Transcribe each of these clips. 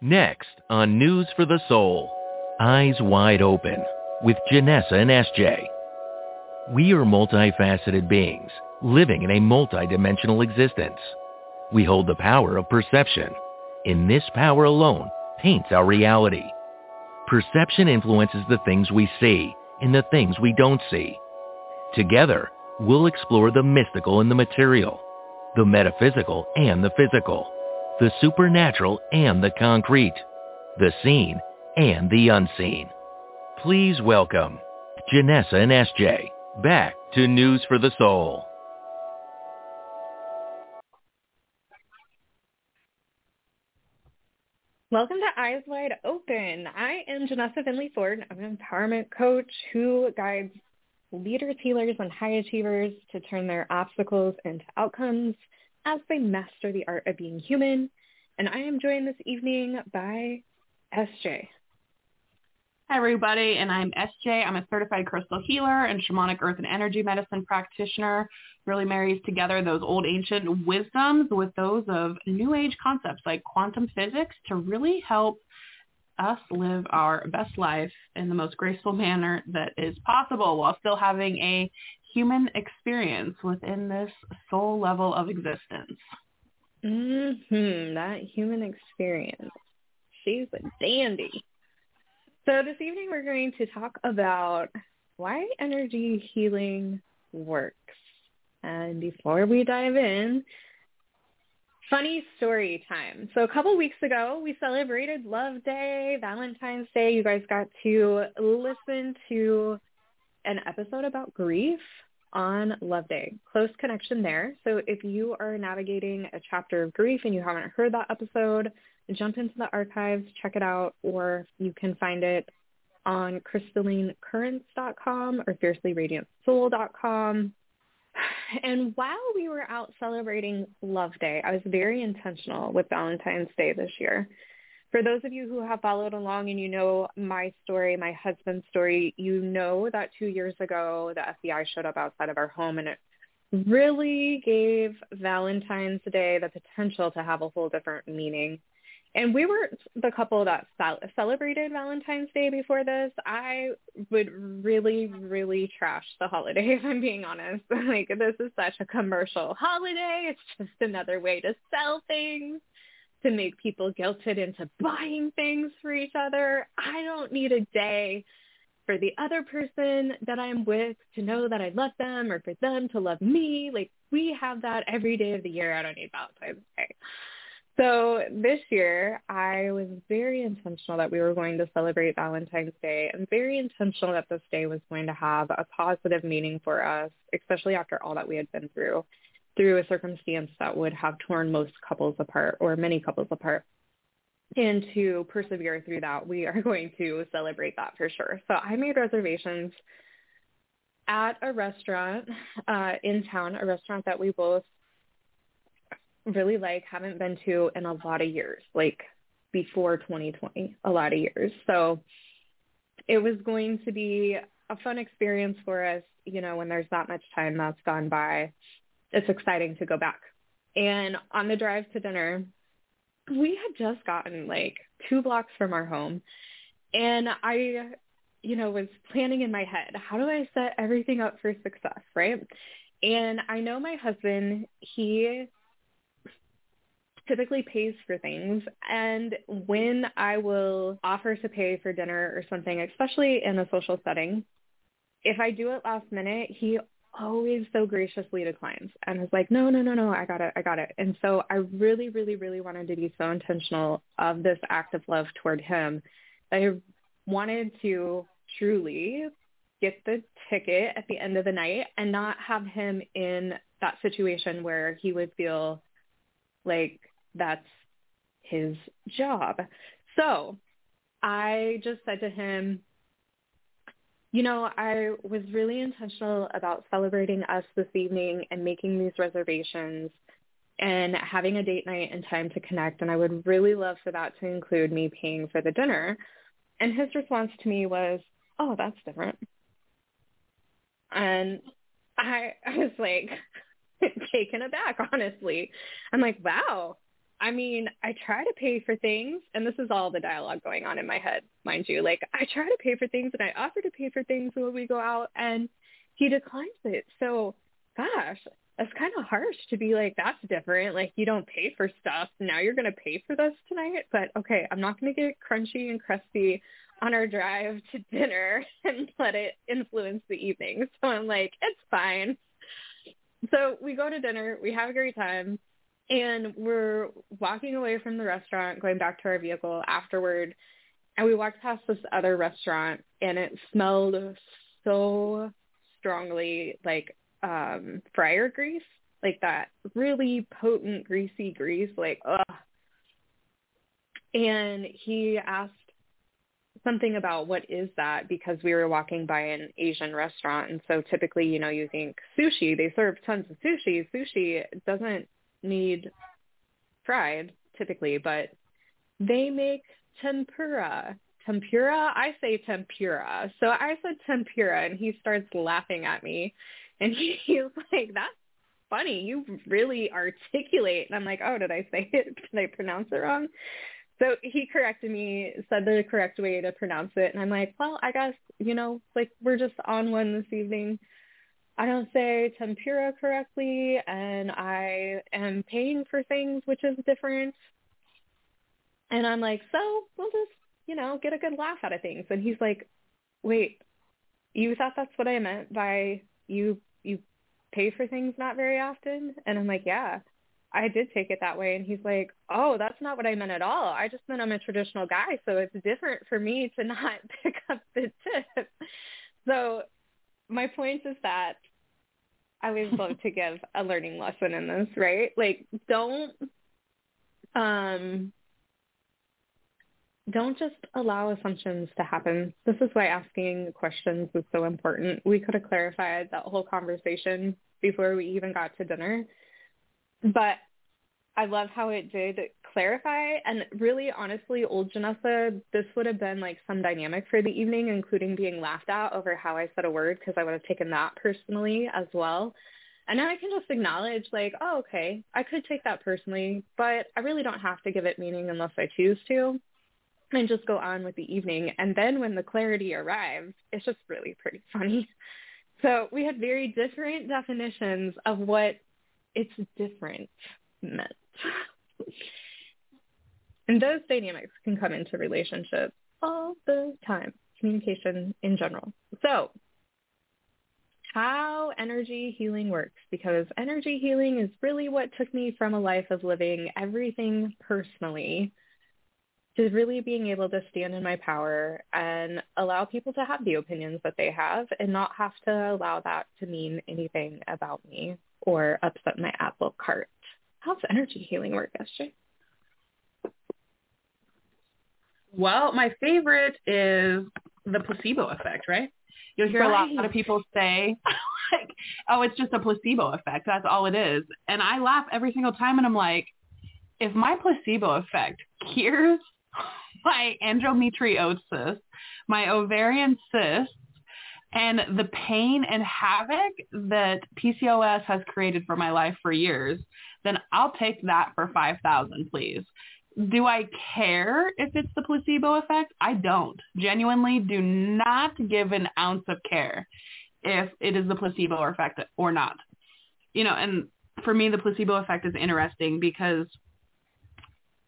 Next on News for the Soul, Eyes Wide Open with Janessa and SJ. We are multifaceted beings living in a multidimensional existence. We hold the power of perception. In this power alone paints our reality. Perception influences the things we see and the things we don't see. Together, we'll explore the mystical and the material, the metaphysical and the physical, the supernatural and the concrete, the seen and the unseen. Please welcome Janessa and SJ back to News for the Soul. Welcome to Eyes Wide Open. I am Janessa Finley Ford. I'm an empowerment coach who guides leaders, healers, and high achievers to turn their obstacles into outcomes as they master the art of being human. And I am joined this evening by SJ. Hi, everybody, and I'm SJ. I'm a certified crystal healer and shamanic earth and energy medicine practitioner. Really marries together those old ancient wisdoms with those of new age concepts like quantum physics to really help us live our best life in the most graceful manner that is possible while still having a human experience within this soul level of existence. Mm-hmm. That human experience. She's a dandy. So this evening we're going to talk about why energy healing works. And before we dive in, funny story time. So a couple weeks ago, we celebrated Love Day, Valentine's Day. You guys got to listen to an episode about grief on Love Day. Close connection there. So if you are navigating a chapter of grief and you haven't heard that episode, jump into the archives, check it out, or you can find it on crystallinecurrents.com or fiercelyradiantsoul.com. And while we were out celebrating Love Day, I was very intentional with Valentine's Day this year. For those of you who have followed along and you know my story, my husband's story, you know that two years ago the FBI showed up outside of our home and it really gave Valentine's Day the potential to have a whole different meaning. And we were the couple that celebrated Valentine's Day before this. I would really, really trash the holiday if I'm being honest. Like this is such a commercial holiday. It's just another way to sell things, to make people guilted into buying things for each other. I don't need a day for the other person that I'm with to know that I love them or for them to love me. Like we have that every day of the year. I don't need Valentine's Day. So this year, I was very intentional that we were going to celebrate Valentine's Day and very intentional that this day was going to have a positive meaning for us, especially after all that we had been through, through a circumstance that would have torn most couples apart or many couples apart. And to persevere through that, we are going to celebrate that for sure. So I made reservations at a restaurant uh, in town, a restaurant that we both really like haven't been to in a lot of years, like before 2020, a lot of years. So it was going to be a fun experience for us, you know, when there's that much time that's gone by. It's exciting to go back. And on the drive to dinner, we had just gotten like two blocks from our home and I, you know, was planning in my head, how do I set everything up for success, right? And I know my husband, he typically pays for things. And when I will offer to pay for dinner or something, especially in a social setting, if I do it last minute, he always so graciously declines and is like, no, no, no, no, I got it, I got it. And so I really, really, really wanted to be so intentional of this act of love toward him I wanted to truly get the ticket at the end of the night and not have him in that situation where he would feel like that's his job. So I just said to him, you know, I was really intentional about celebrating us this evening and making these reservations and having a date night and time to connect. And I would really love for that to include me paying for the dinner. And his response to me was, oh, that's different. And I, I was like taken aback, honestly. I'm like, wow, I mean, I try to pay for things, and this is all the dialogue going on in my head, mind you. Like, I try to pay for things, and I offer to pay for things when we go out, and he declines it. So, gosh, that's kind of harsh to be like, that's different. Like, you don't pay for stuff. Now you're going to pay for this tonight? But, okay, I'm not going to get crunchy and crusty on our drive to dinner and let it influence the evening. So I'm like, it's fine. So we go to dinner. We have a great time and we're walking away from the restaurant, going back to our vehicle afterward, and we walked past this other restaurant, and it smelled so strongly like um fryer grease, like that really potent greasy grease, like ugh. And he asked something about what is that because we were walking by an Asian restaurant and so typically, you know, you think sushi, they serve tons of sushi. Sushi doesn't need fried typically, but they make tempura. Tempura? I say tempura. So I said tempura and he starts laughing at me and he's like, that's funny. You really articulate. And I'm like, oh, did I say it? Did I pronounce it wrong? So he corrected me, said the correct way to pronounce it. And I'm like, well, I guess, you know, like we're just on one this evening. I don't say tempura correctly and I am paying for things which is different. And I'm like, so we'll just, you know, get a good laugh out of things. And he's like, wait, you thought that's what I meant by you, you pay for things not very often? And I'm like, yeah, I did take it that way. And he's like, oh, that's not what I meant at all. I just meant I'm a traditional guy. So it's different for me to not pick up the tip. So my point is that I always love to give a learning lesson in this, right? Like don't um don't just allow assumptions to happen. This is why asking questions is so important. We could have clarified that whole conversation before we even got to dinner. But I love how it did clarify and really honestly, old Janessa, this would have been like some dynamic for the evening, including being laughed at over how I said a word because I would have taken that personally as well. And now I can just acknowledge like, oh, okay, I could take that personally, but I really don't have to give it meaning unless I choose to and just go on with the evening. And then when the clarity arrives, it's just really pretty funny. So we had very different definitions of what it's different meant. and those dynamics can come into relationships all the time, communication in general. So how energy healing works because energy healing is really what took me from a life of living everything personally to really being able to stand in my power and allow people to have the opinions that they have and not have to allow that to mean anything about me or upset my apple cart. How's energy healing work, SJ? Well, my favorite is the placebo effect, right? You'll hear right. a lot of people say, like, oh, it's just a placebo effect. That's all it is. And I laugh every single time and I'm like, if my placebo effect cures my endometriosis, my ovarian cysts, and the pain and havoc that PCOS has created for my life for years, then I'll take that for 5000 please. Do I care if it's the placebo effect? I don't. Genuinely do not give an ounce of care if it is the placebo effect or not. You know, and for me the placebo effect is interesting because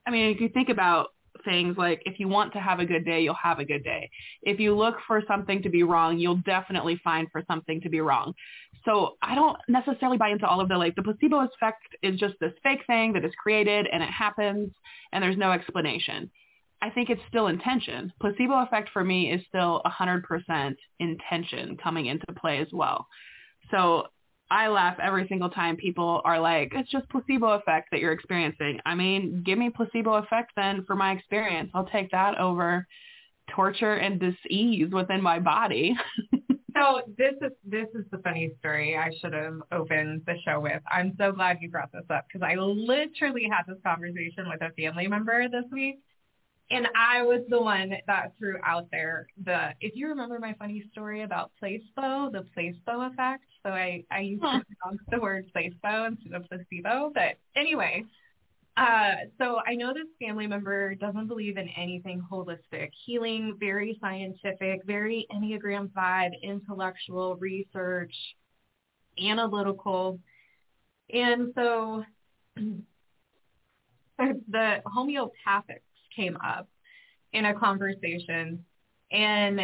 I mean, if you think about things like if you want to have a good day, you'll have a good day. If you look for something to be wrong, you'll definitely find for something to be wrong. So I don't necessarily buy into all of the like the placebo effect is just this fake thing that is created and it happens and there's no explanation. I think it's still intention. Placebo effect for me is still 100% intention coming into play as well. So I laugh every single time people are like, it's just placebo effect that you're experiencing. I mean, give me placebo effect then for my experience. I'll take that over torture and disease within my body. so this is this is the funny story I should have opened the show with. I'm so glad you brought this up because I literally had this conversation with a family member this week and I was the one that threw out there the if you remember my funny story about placebo, the placebo effect. So I I used huh. to pronounce the word placebo instead of placebo. But anyway, Uh, so I know this family member doesn't believe in anything holistic, healing, very scientific, very Enneagram 5, intellectual research, analytical. And so the homeopathics came up in a conversation and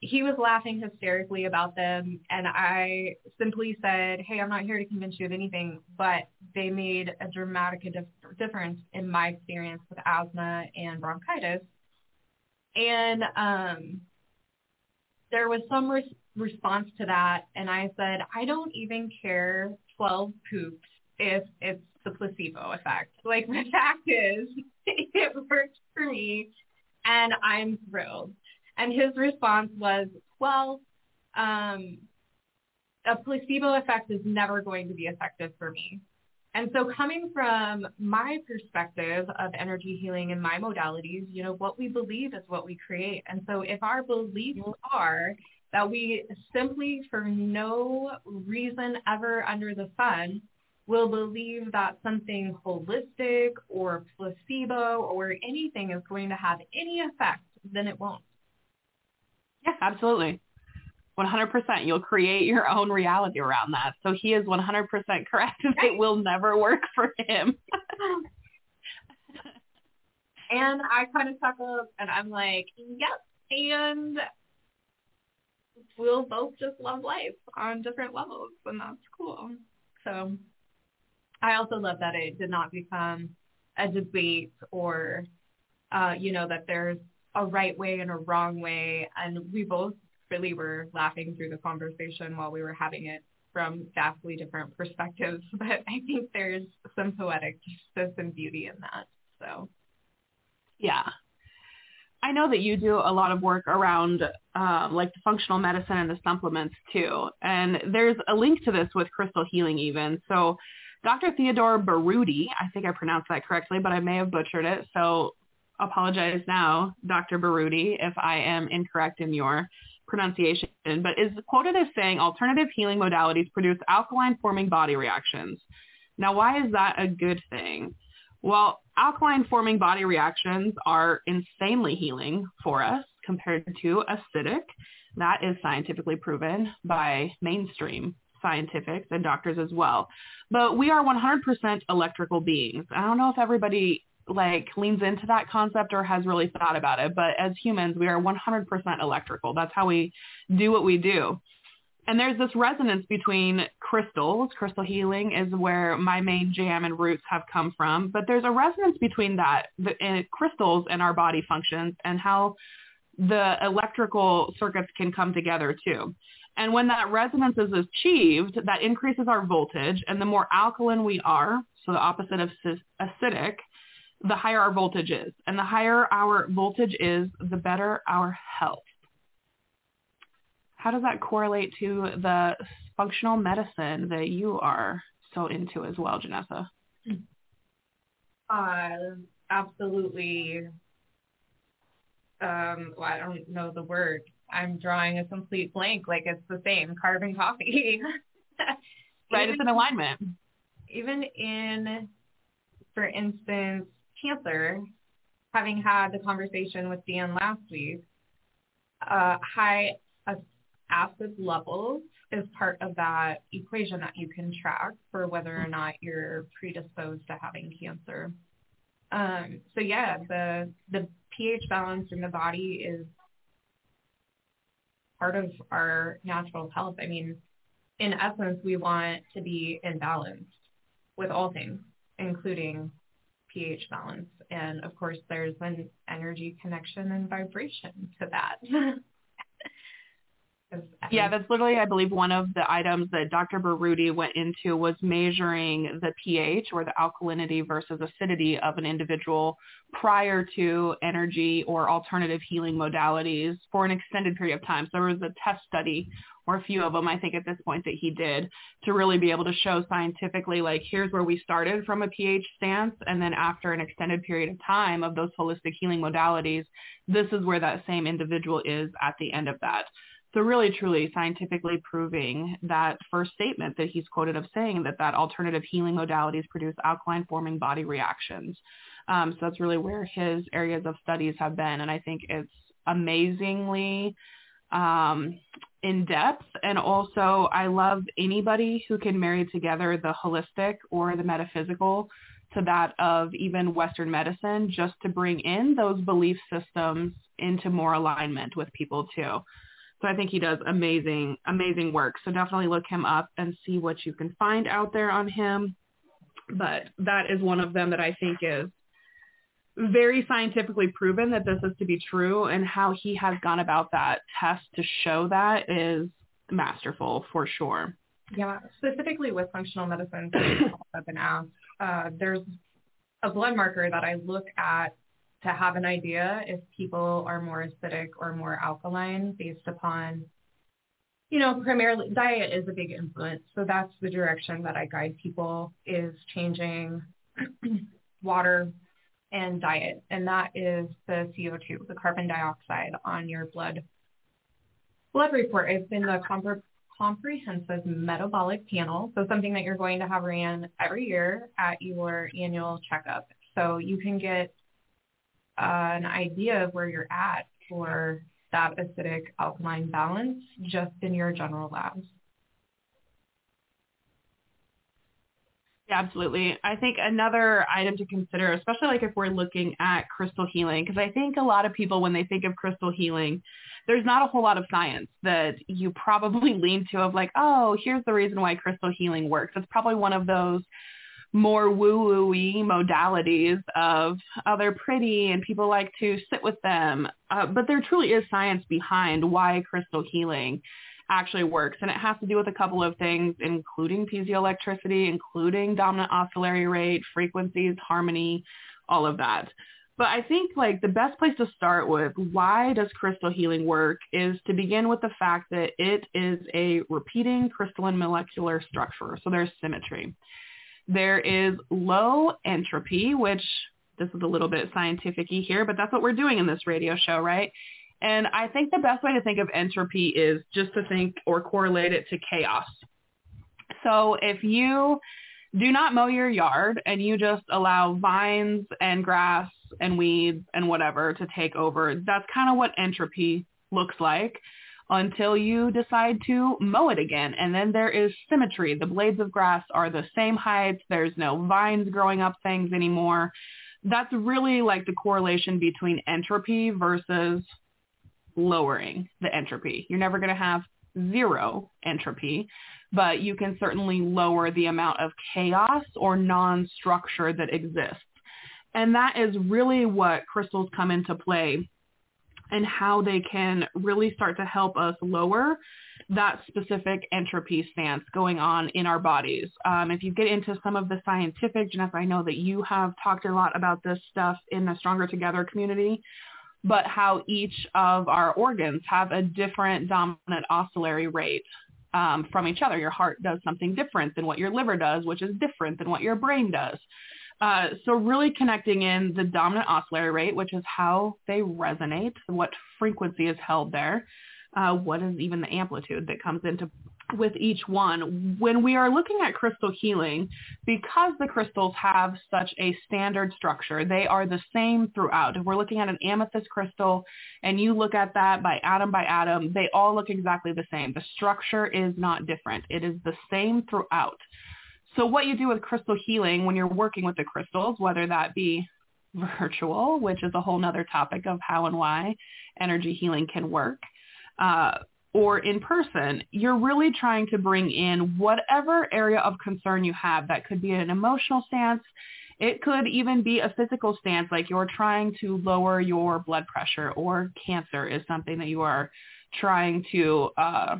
he was laughing hysterically about them and I simply said, hey, I'm not here to convince you of anything, but they made a dramatic difference in my experience with asthma and bronchitis. And um, there was some res- response to that and I said, I don't even care 12 poops if it's the placebo effect. Like the fact is, it worked for me and I'm thrilled. And his response was, well, um, a placebo effect is never going to be effective for me. And so coming from my perspective of energy healing and my modalities, you know, what we believe is what we create. And so if our beliefs are that we simply for no reason ever under the sun will believe that something holistic or placebo or anything is going to have any effect, then it won't. Yeah, absolutely. 100%. You'll create your own reality around that. So he is 100% correct. It will never work for him. and I kind of chuckle and I'm like, yep. And we'll both just love life on different levels and that's cool. So I also love that it did not become a debate or, uh, you know, that there's a right way and a wrong way. And we both really were laughing through the conversation while we were having it from vastly different perspectives. But I think there's some poetic justice and beauty in that. So, yeah. I know that you do a lot of work around um, like the functional medicine and the supplements too. And there's a link to this with crystal healing even. So Dr. Theodore Baroody, I think I pronounced that correctly, but I may have butchered it. So apologize now, Dr. Baroody, if I am incorrect in your pronunciation, but is quoted as saying alternative healing modalities produce alkaline forming body reactions. Now, why is that a good thing? Well, alkaline forming body reactions are insanely healing for us compared to acidic. That is scientifically proven by mainstream scientifics and doctors as well. But we are 100% electrical beings. I don't know if everybody like leans into that concept or has really thought about it, but as humans, we are 100% electrical. That's how we do what we do. And there's this resonance between crystals. Crystal healing is where my main jam and roots have come from. But there's a resonance between that, the crystals and our body functions and how the electrical circuits can come together too. And when that resonance is achieved, that increases our voltage. And the more alkaline we are, so the opposite of acidic, the higher our voltage is. And the higher our voltage is, the better our health. How does that correlate to the functional medicine that you are so into as well, Janessa? Uh, absolutely. Um, well, I don't know the word. I'm drawing a complete blank. Like it's the same carbon copy. right, it's an alignment. Even in, for instance, cancer, having had the conversation with Dan last week, uh, high acid levels is part of that equation that you can track for whether or not you're predisposed to having cancer. Um, so yeah, the the pH balance in the body is part of our natural health. I mean, in essence, we want to be in balance with all things, including pH balance. And of course, there's an energy connection and vibration to that. yeah, that's literally, I believe, one of the items that Dr. Baroody went into was measuring the pH or the alkalinity versus acidity of an individual prior to energy or alternative healing modalities for an extended period of time. So there was a test study or a few of them, I think at this point that he did to really be able to show scientifically, like, here's where we started from a pH stance. And then after an extended period of time of those holistic healing modalities, this is where that same individual is at the end of that. So really, truly scientifically proving that first statement that he's quoted of saying that that alternative healing modalities produce alkaline forming body reactions. Um, so that's really where his areas of studies have been. And I think it's amazingly um, in depth. And also I love anybody who can marry together the holistic or the metaphysical to that of even Western medicine just to bring in those belief systems into more alignment with people too. So I think he does amazing, amazing work. So definitely look him up and see what you can find out there on him. But that is one of them that I think is very scientifically proven that this is to be true and how he has gone about that test to show that is masterful for sure. Yeah, specifically with functional medicine, I've been asked. Uh, there's a blood marker that I look at to have an idea if people are more acidic or more alkaline based upon, you know, primarily diet is a big influence. So that's the direction that I guide people is changing water and diet. And that is the CO2, the carbon dioxide on your blood blood report. It's in the compre- comprehensive metabolic panel. So something that you're going to have ran every year at your annual checkup. So you can get an idea of where you're at for that acidic alkaline balance just in your general labs. Yeah, Absolutely. I think another item to consider, especially like if we're looking at crystal healing, because I think a lot of people, when they think of crystal healing, there's not a whole lot of science that you probably lean to of like, oh, here's the reason why crystal healing works. It's probably one of those more woo-woo-y modalities of, oh, they're pretty and people like to sit with them. Uh, but there truly is science behind why crystal healing actually works. And it has to do with a couple of things, including piezoelectricity, including dominant oscillatory rate, frequencies, harmony, all of that. But I think like the best place to start with why does crystal healing work is to begin with the fact that it is a repeating crystalline molecular structure. So there's symmetry. There is low entropy, which this is a little bit scientific here, but that's what we're doing in this radio show, right? And I think the best way to think of entropy is just to think or correlate it to chaos. So if you do not mow your yard and you just allow vines and grass and weeds and whatever to take over, that's kind of what entropy looks like until you decide to mow it again. And then there is symmetry. The blades of grass are the same height. There's no vines growing up things anymore. That's really like the correlation between entropy versus lowering the entropy. You're never going to have zero entropy, but you can certainly lower the amount of chaos or non-structure that exists. And that is really what crystals come into play and how they can really start to help us lower that specific entropy stance going on in our bodies. Um, if you get into some of the scientific, Janessa, I know that you have talked a lot about this stuff in the Stronger Together community, but how each of our organs have a different dominant oscillatory rate um, from each other. Your heart does something different than what your liver does, which is different than what your brain does. Uh, so really connecting in the dominant oscillatory rate, which is how they resonate, what frequency is held there, uh, what is even the amplitude that comes into with each one. When we are looking at crystal healing, because the crystals have such a standard structure, they are the same throughout. If we're looking at an amethyst crystal and you look at that by atom by atom, they all look exactly the same. The structure is not different. It is the same throughout. So what you do with crystal healing when you're working with the crystals, whether that be virtual, which is a whole nother topic of how and why energy healing can work, uh, or in person, you're really trying to bring in whatever area of concern you have. That could be an emotional stance. It could even be a physical stance, like you're trying to lower your blood pressure or cancer is something that you are trying to uh,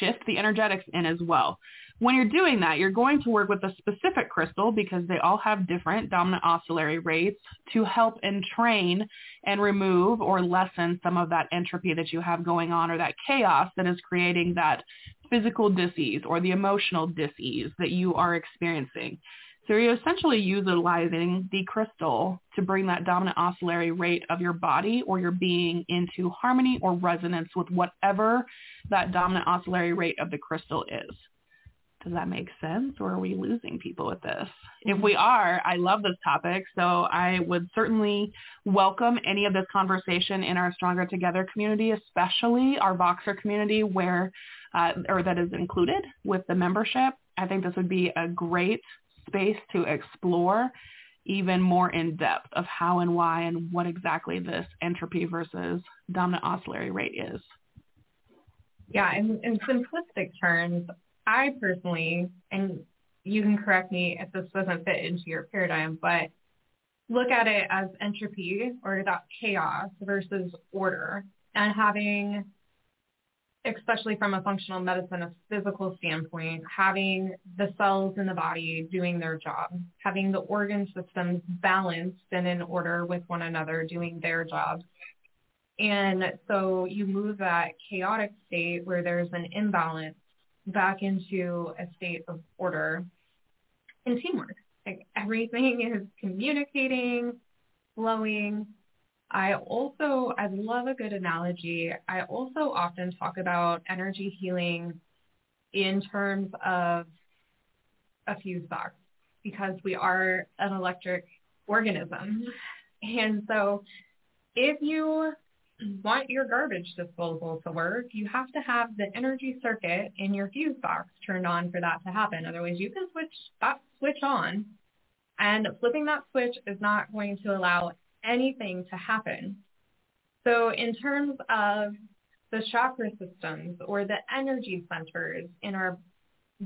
shift the energetics in as well. When you're doing that, you're going to work with a specific crystal because they all have different dominant oscillatory rates to help entrain and remove or lessen some of that entropy that you have going on or that chaos that is creating that physical disease or the emotional disease that you are experiencing. So you're essentially utilizing the crystal to bring that dominant oscillatory rate of your body or your being into harmony or resonance with whatever that dominant oscillatory rate of the crystal is. Does that make sense or are we losing people with this? If we are, I love this topic. So I would certainly welcome any of this conversation in our Stronger Together community, especially our Voxer community where, uh, or that is included with the membership. I think this would be a great space to explore even more in depth of how and why and what exactly this entropy versus dominant oscillatory rate is. Yeah, in, in simplistic terms, I personally, and you can correct me if this doesn't fit into your paradigm, but look at it as entropy or that chaos versus order and having especially from a functional medicine, a physical standpoint, having the cells in the body doing their job, having the organ systems balanced and in order with one another doing their jobs. And so you move that chaotic state where there's an imbalance back into a state of order and teamwork. Like everything is communicating, flowing, I also, I love a good analogy. I also often talk about energy healing in terms of a fuse box because we are an electric organism. And so if you want your garbage disposal to work, you have to have the energy circuit in your fuse box turned on for that to happen. Otherwise, you can switch that switch on, and flipping that switch is not going to allow anything to happen. So in terms of the chakra systems or the energy centers in our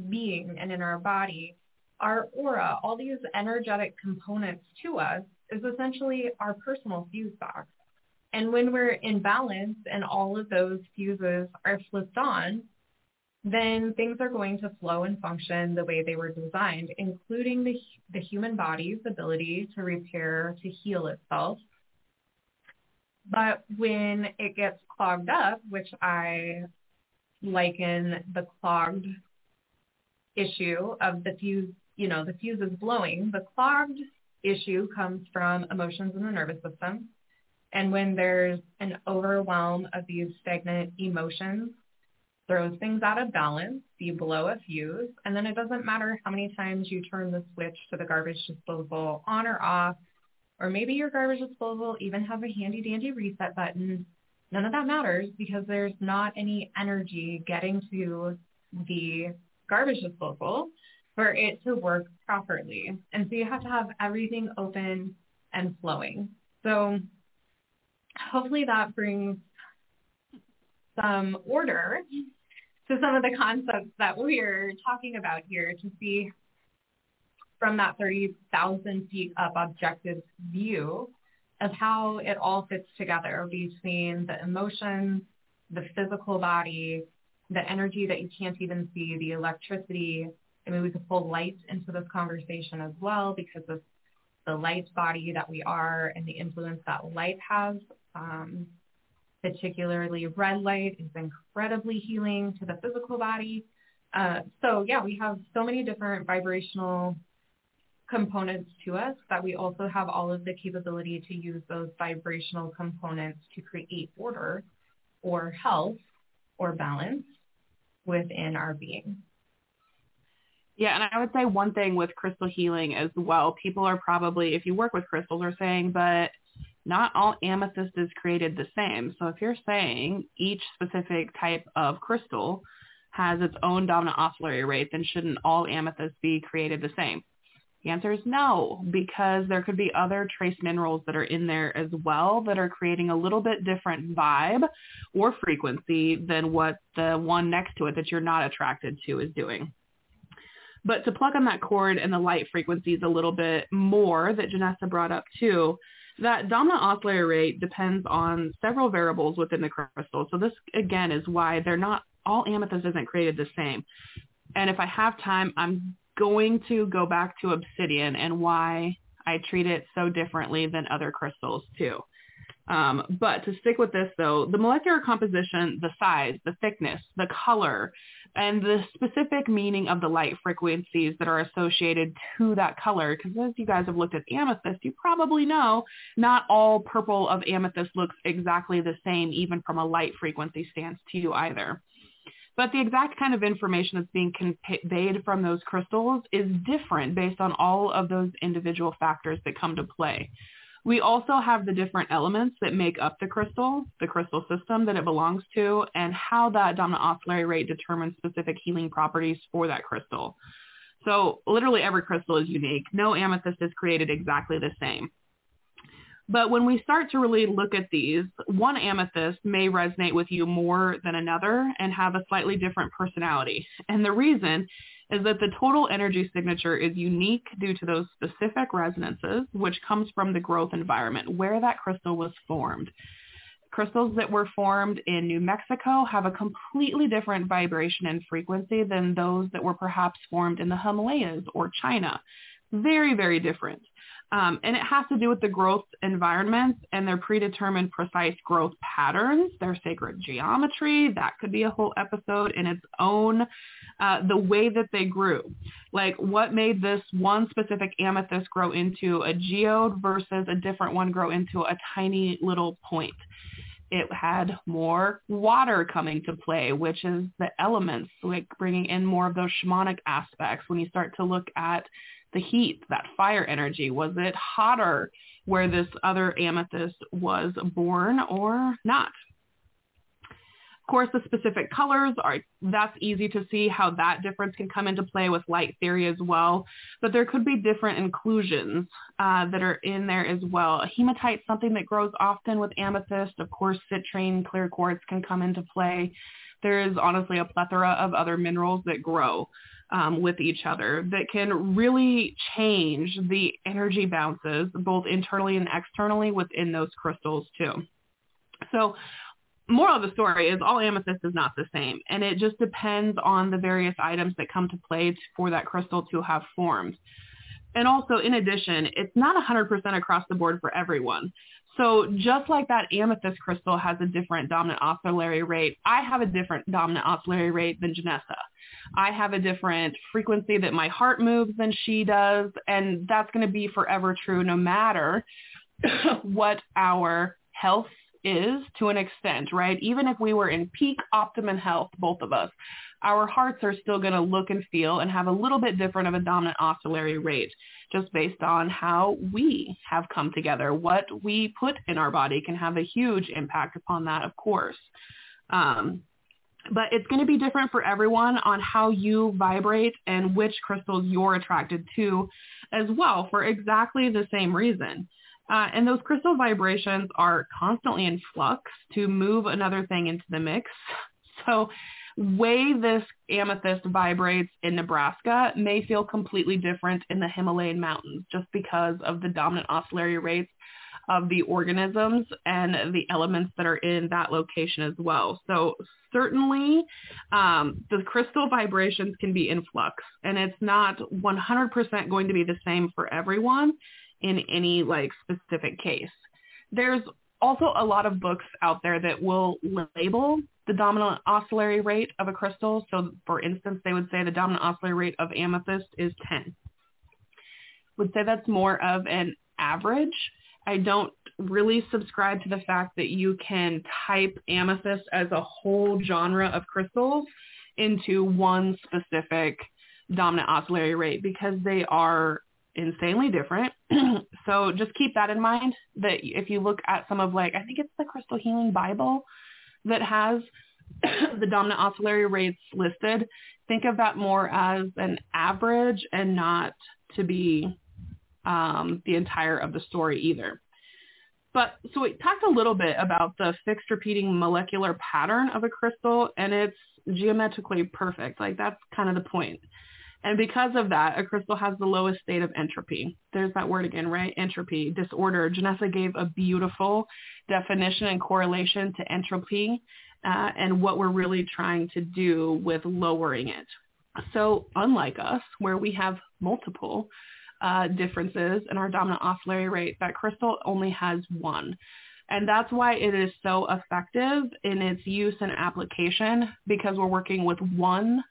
being and in our body, our aura, all these energetic components to us is essentially our personal fuse box. And when we're in balance and all of those fuses are flipped on, then things are going to flow and function the way they were designed, including the, the human body's ability to repair, to heal itself. But when it gets clogged up, which I liken the clogged issue of the fuse, you know, the fuse is blowing, the clogged issue comes from emotions in the nervous system. And when there's an overwhelm of these stagnant emotions, throws things out of balance, you blow a fuse, and then it doesn't matter how many times you turn the switch to the garbage disposal on or off, or maybe your garbage disposal even has a handy dandy reset button. None of that matters because there's not any energy getting to the garbage disposal for it to work properly. And so you have to have everything open and flowing. So hopefully that brings some order to some of the concepts that we're talking about here to see from that 30,000 feet up objective view of how it all fits together between the emotions, the physical body, the energy that you can't even see, the electricity. I mean, we could pull light into this conversation as well because of the light body that we are and the influence that light has. Um, particularly red light is incredibly healing to the physical body. Uh, so yeah, we have so many different vibrational components to us that we also have all of the capability to use those vibrational components to create order or health or balance within our being. Yeah, and I would say one thing with crystal healing as well, people are probably, if you work with crystals, are saying, but not all amethyst is created the same. So if you're saying each specific type of crystal has its own dominant oscillatory rate, then shouldn't all amethysts be created the same? The answer is no, because there could be other trace minerals that are in there as well that are creating a little bit different vibe or frequency than what the one next to it that you're not attracted to is doing. But to plug on that chord and the light frequencies a little bit more that Janessa brought up too, that dominant oscillator rate depends on several variables within the crystal. So this again is why they're not all amethyst isn't created the same. And if I have time, I'm going to go back to obsidian and why I treat it so differently than other crystals too. Um, but to stick with this though, the molecular composition, the size, the thickness, the color, and the specific meaning of the light frequencies that are associated to that color, because as you guys have looked at amethyst, you probably know not all purple of amethyst looks exactly the same, even from a light frequency stance to you either. But the exact kind of information that's being conveyed from those crystals is different based on all of those individual factors that come to play. We also have the different elements that make up the crystal, the crystal system that it belongs to, and how that dominant oscillatory rate determines specific healing properties for that crystal. So literally every crystal is unique. No amethyst is created exactly the same. But when we start to really look at these, one amethyst may resonate with you more than another and have a slightly different personality. And the reason is that the total energy signature is unique due to those specific resonances, which comes from the growth environment where that crystal was formed. Crystals that were formed in New Mexico have a completely different vibration and frequency than those that were perhaps formed in the Himalayas or China. Very, very different. Um, and it has to do with the growth environments and their predetermined precise growth patterns, their sacred geometry. That could be a whole episode in its own. Uh, the way that they grew, like what made this one specific amethyst grow into a geode versus a different one grow into a tiny little point. It had more water coming to play, which is the elements, like bringing in more of those shamanic aspects when you start to look at the heat, that fire energy? Was it hotter where this other amethyst was born or not? Of course, the specific colors are, that's easy to see how that difference can come into play with light theory as well. But there could be different inclusions uh, that are in there as well. Hematite, something that grows often with amethyst. Of course, citrine, clear quartz can come into play. There is honestly a plethora of other minerals that grow um, with each other that can really change the energy bounces both internally and externally within those crystals too. So moral of the story is all amethyst is not the same and it just depends on the various items that come to play for that crystal to have formed. And also in addition, it's not 100% across the board for everyone. So just like that amethyst crystal has a different dominant oscillatory rate, I have a different dominant oscillatory rate than Janessa. I have a different frequency that my heart moves than she does. And that's going to be forever true no matter what our health is to an extent, right? Even if we were in peak optimum health, both of us, our hearts are still going to look and feel and have a little bit different of a dominant oscillatory rate just based on how we have come together. What we put in our body can have a huge impact upon that, of course. Um, but it's going to be different for everyone on how you vibrate and which crystals you're attracted to as well for exactly the same reason. Uh, and those crystal vibrations are constantly in flux to move another thing into the mix. So way this amethyst vibrates in Nebraska may feel completely different in the Himalayan mountains just because of the dominant oscillatory rates of the organisms and the elements that are in that location as well. So certainly um, the crystal vibrations can be in flux and it's not 100% going to be the same for everyone in any like specific case. There's also a lot of books out there that will label the dominant oscillatory rate of a crystal. So for instance, they would say the dominant oscillatory rate of amethyst is 10. Would say that's more of an average I don't really subscribe to the fact that you can type amethyst as a whole genre of crystals into one specific dominant oscillatory rate because they are insanely different. so just keep that in mind that if you look at some of like, I think it's the Crystal Healing Bible that has the dominant oscillatory rates listed, think of that more as an average and not to be um, the entire of the story either. But so we talked a little bit about the fixed repeating molecular pattern of a crystal and it's geometrically perfect. Like that's kind of the point. And because of that, a crystal has the lowest state of entropy. There's that word again, right? Entropy, disorder. Janessa gave a beautiful definition and correlation to entropy uh, and what we're really trying to do with lowering it. So unlike us, where we have multiple uh, differences in our dominant oscillatory rate, that crystal only has one. And that's why it is so effective in its use and application because we're working with one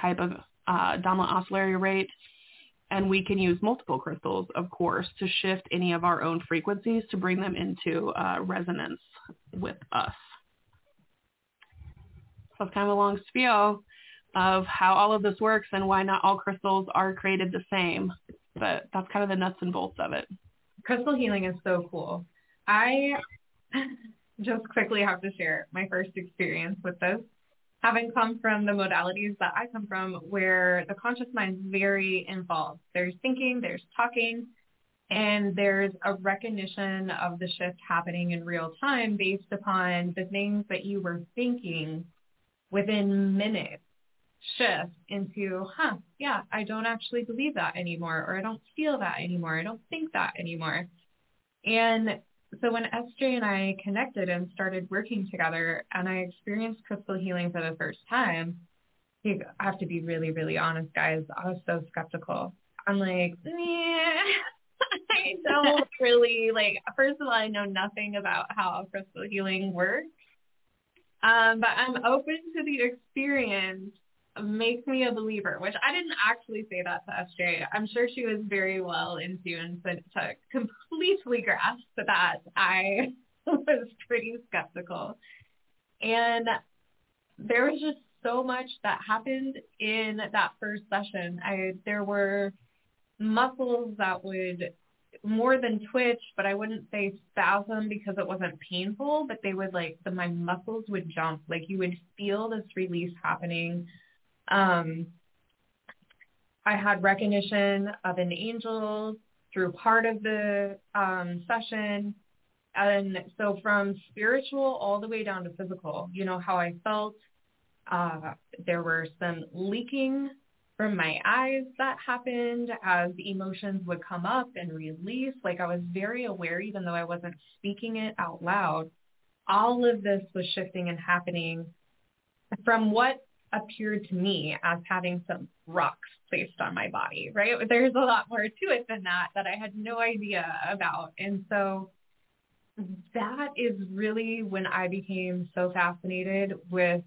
type of uh, dominant oscillatory rate and we can use multiple crystals, of course, to shift any of our own frequencies to bring them into uh, resonance with us. So it's kind of a long spiel of how all of this works and why not all crystals are created the same. But that's kind of the nuts and bolts of it. Crystal healing is so cool. I just quickly have to share my first experience with this having come from the modalities that I come from where the conscious mind is very involved. There's thinking, there's talking, and there's a recognition of the shift happening in real time based upon the things that you were thinking within minutes shift into, huh, yeah, I don't actually believe that anymore, or I don't feel that anymore, I don't think that anymore. And so when SJ and I connected and started working together and I experienced crystal healing for the first time, I have to be really, really honest, guys. I was so skeptical. I'm like, yeah, I don't really like. First of all, I know nothing about how crystal healing works, um, but I'm open to the experience makes me a believer, which I didn't actually say that to SJ. I'm sure she was very well in tune to, to completely grasp that I was pretty skeptical. And there was just so much that happened in that first session. I there were muscles that would more than twitch, but I wouldn't say spasm because it wasn't painful, but they would like the my muscles would jump. Like you would feel this release happening um, I had recognition of an angel through part of the um, session. And so from spiritual all the way down to physical, you know, how I felt. Uh, there were some leaking from my eyes that happened as emotions would come up and release. Like I was very aware, even though I wasn't speaking it out loud. All of this was shifting and happening from what appeared to me as having some rocks placed on my body, right? There's a lot more to it than that that I had no idea about. And so that is really when I became so fascinated with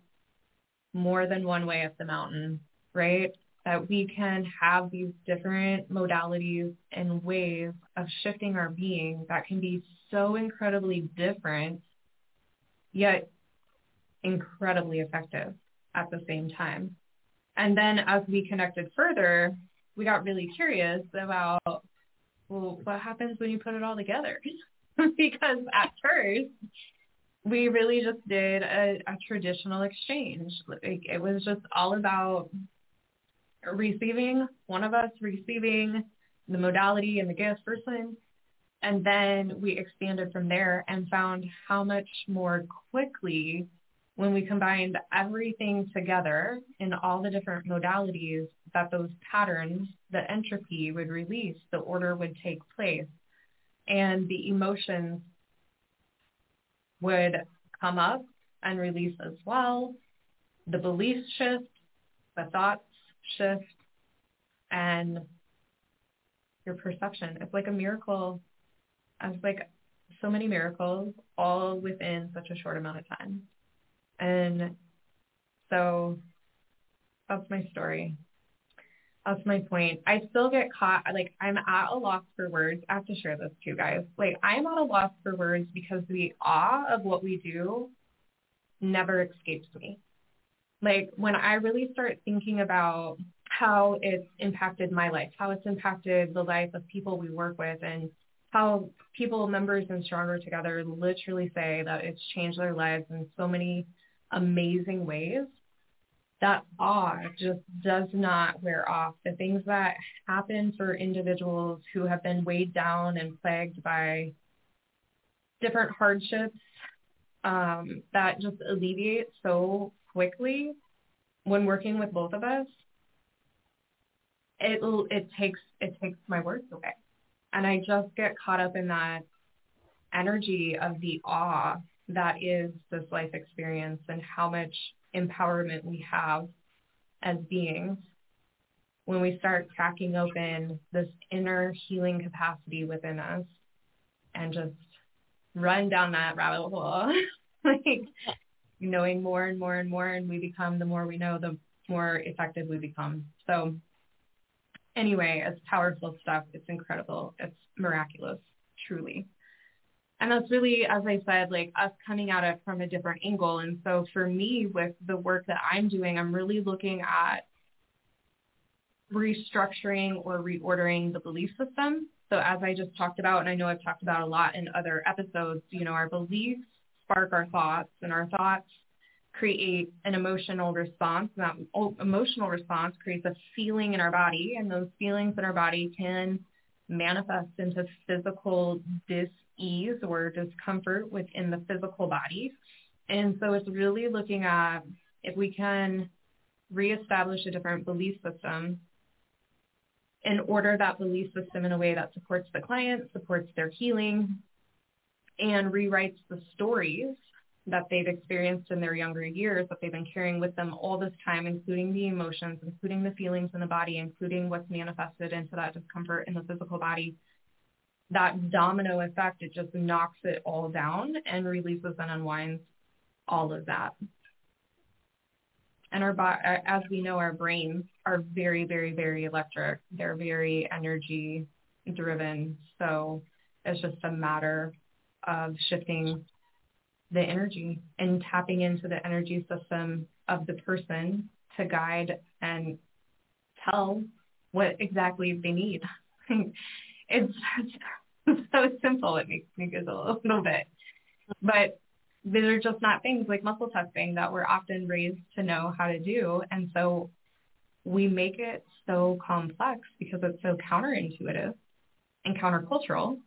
more than one way up the mountain, right? That we can have these different modalities and ways of shifting our being that can be so incredibly different, yet incredibly effective at the same time. And then as we connected further, we got really curious about, well, what happens when you put it all together? because at first, we really just did a, a traditional exchange. Like it was just all about receiving, one of us receiving the modality and the gift person. And then we expanded from there and found how much more quickly when we combined everything together in all the different modalities, that those patterns, the entropy would release, the order would take place, and the emotions would come up and release as well. The beliefs shift, the thoughts shift, and your perception. It's like a miracle. It's like so many miracles all within such a short amount of time. And so that's my story. That's my point. I still get caught, like I'm at a loss for words. I have to share this too, guys. Like I'm at a loss for words because the awe of what we do never escapes me. Like when I really start thinking about how it's impacted my life, how it's impacted the life of people we work with and how people, members in Stronger Together literally say that it's changed their lives in so many amazing ways, that awe just does not wear off. The things that happen for individuals who have been weighed down and plagued by different hardships um, that just alleviate so quickly when working with both of us, it it takes it takes my words away, and I just get caught up in that energy of the awe that is this life experience and how much empowerment we have as beings when we start cracking open this inner healing capacity within us and just run down that rabbit hole, like knowing more and more and more, and we become the more we know, the more effective we become. So anyway, it's powerful stuff. It's incredible. It's miraculous, truly. And that's really, as I said, like us coming at it from a different angle. And so for me, with the work that I'm doing, I'm really looking at restructuring or reordering the belief system. So as I just talked about, and I know I've talked about a lot in other episodes, you know, our beliefs spark our thoughts and our thoughts create an emotional response. And that emotional response creates a feeling in our body and those feelings in our body can manifest into physical dis-ease or discomfort within the physical body. And so it's really looking at if we can reestablish a different belief system and order that belief system in a way that supports the client, supports their healing, and rewrites the stories that they've experienced in their younger years that they've been carrying with them all this time, including the emotions, including the feelings in the body, including what's manifested into that discomfort in the physical body. That domino effect, it just knocks it all down and releases and unwinds all of that. And our, uh, as we know, our brains are very, very, very electric. They're very energy driven. So it's just a matter of shifting the energy and tapping into the energy system of the person to guide and tell what exactly they need. it's, so simple. It makes me giggle a little bit. But these are just not things like muscle testing that we're often raised to know how to do. And so we make it so complex because it's so counterintuitive and countercultural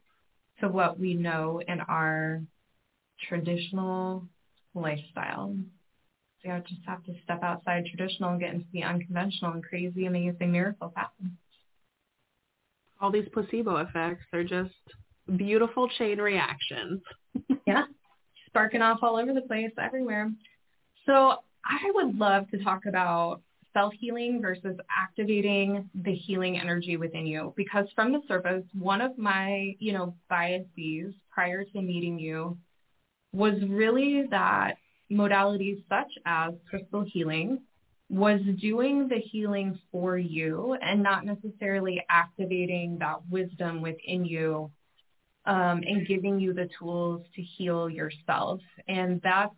to what we know in our traditional lifestyle. So you just have to step outside traditional and get into the unconventional and crazy, amazing miracles happen. All these placebo effects are just beautiful chain reactions. yeah, sparking off all over the place, everywhere. So I would love to talk about self-healing versus activating the healing energy within you because from the surface, one of my, you know, biases prior to meeting you was really that modalities such as crystal healing was doing the healing for you and not necessarily activating that wisdom within you um, and giving you the tools to heal yourself. And that's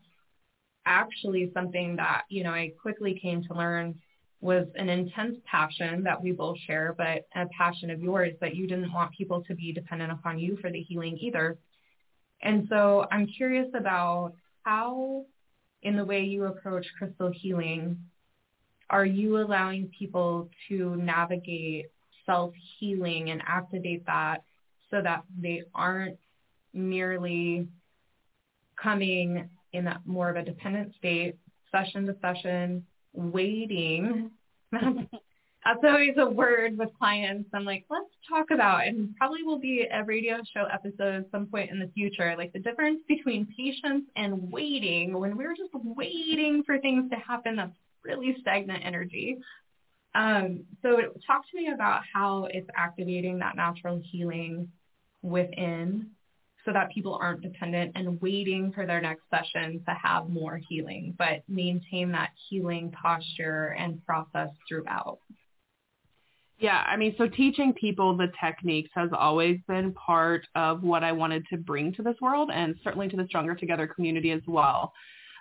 actually something that, you know, I quickly came to learn was an intense passion that we both share, but a passion of yours that you didn't want people to be dependent upon you for the healing either. And so I'm curious about how, in the way you approach crystal healing, are you allowing people to navigate self-healing and activate that so that they aren't merely coming in that more of a dependent state, session to session, waiting that's always a word with clients. I'm like, let's talk about, and probably will be a radio show episode at some point in the future, like the difference between patience and waiting. When we're just waiting for things to happen, that's really stagnant energy. Um, so talk to me about how it's activating that natural healing within so that people aren't dependent and waiting for their next session to have more healing, but maintain that healing posture and process throughout. Yeah, I mean, so teaching people the techniques has always been part of what I wanted to bring to this world and certainly to the Stronger Together community as well.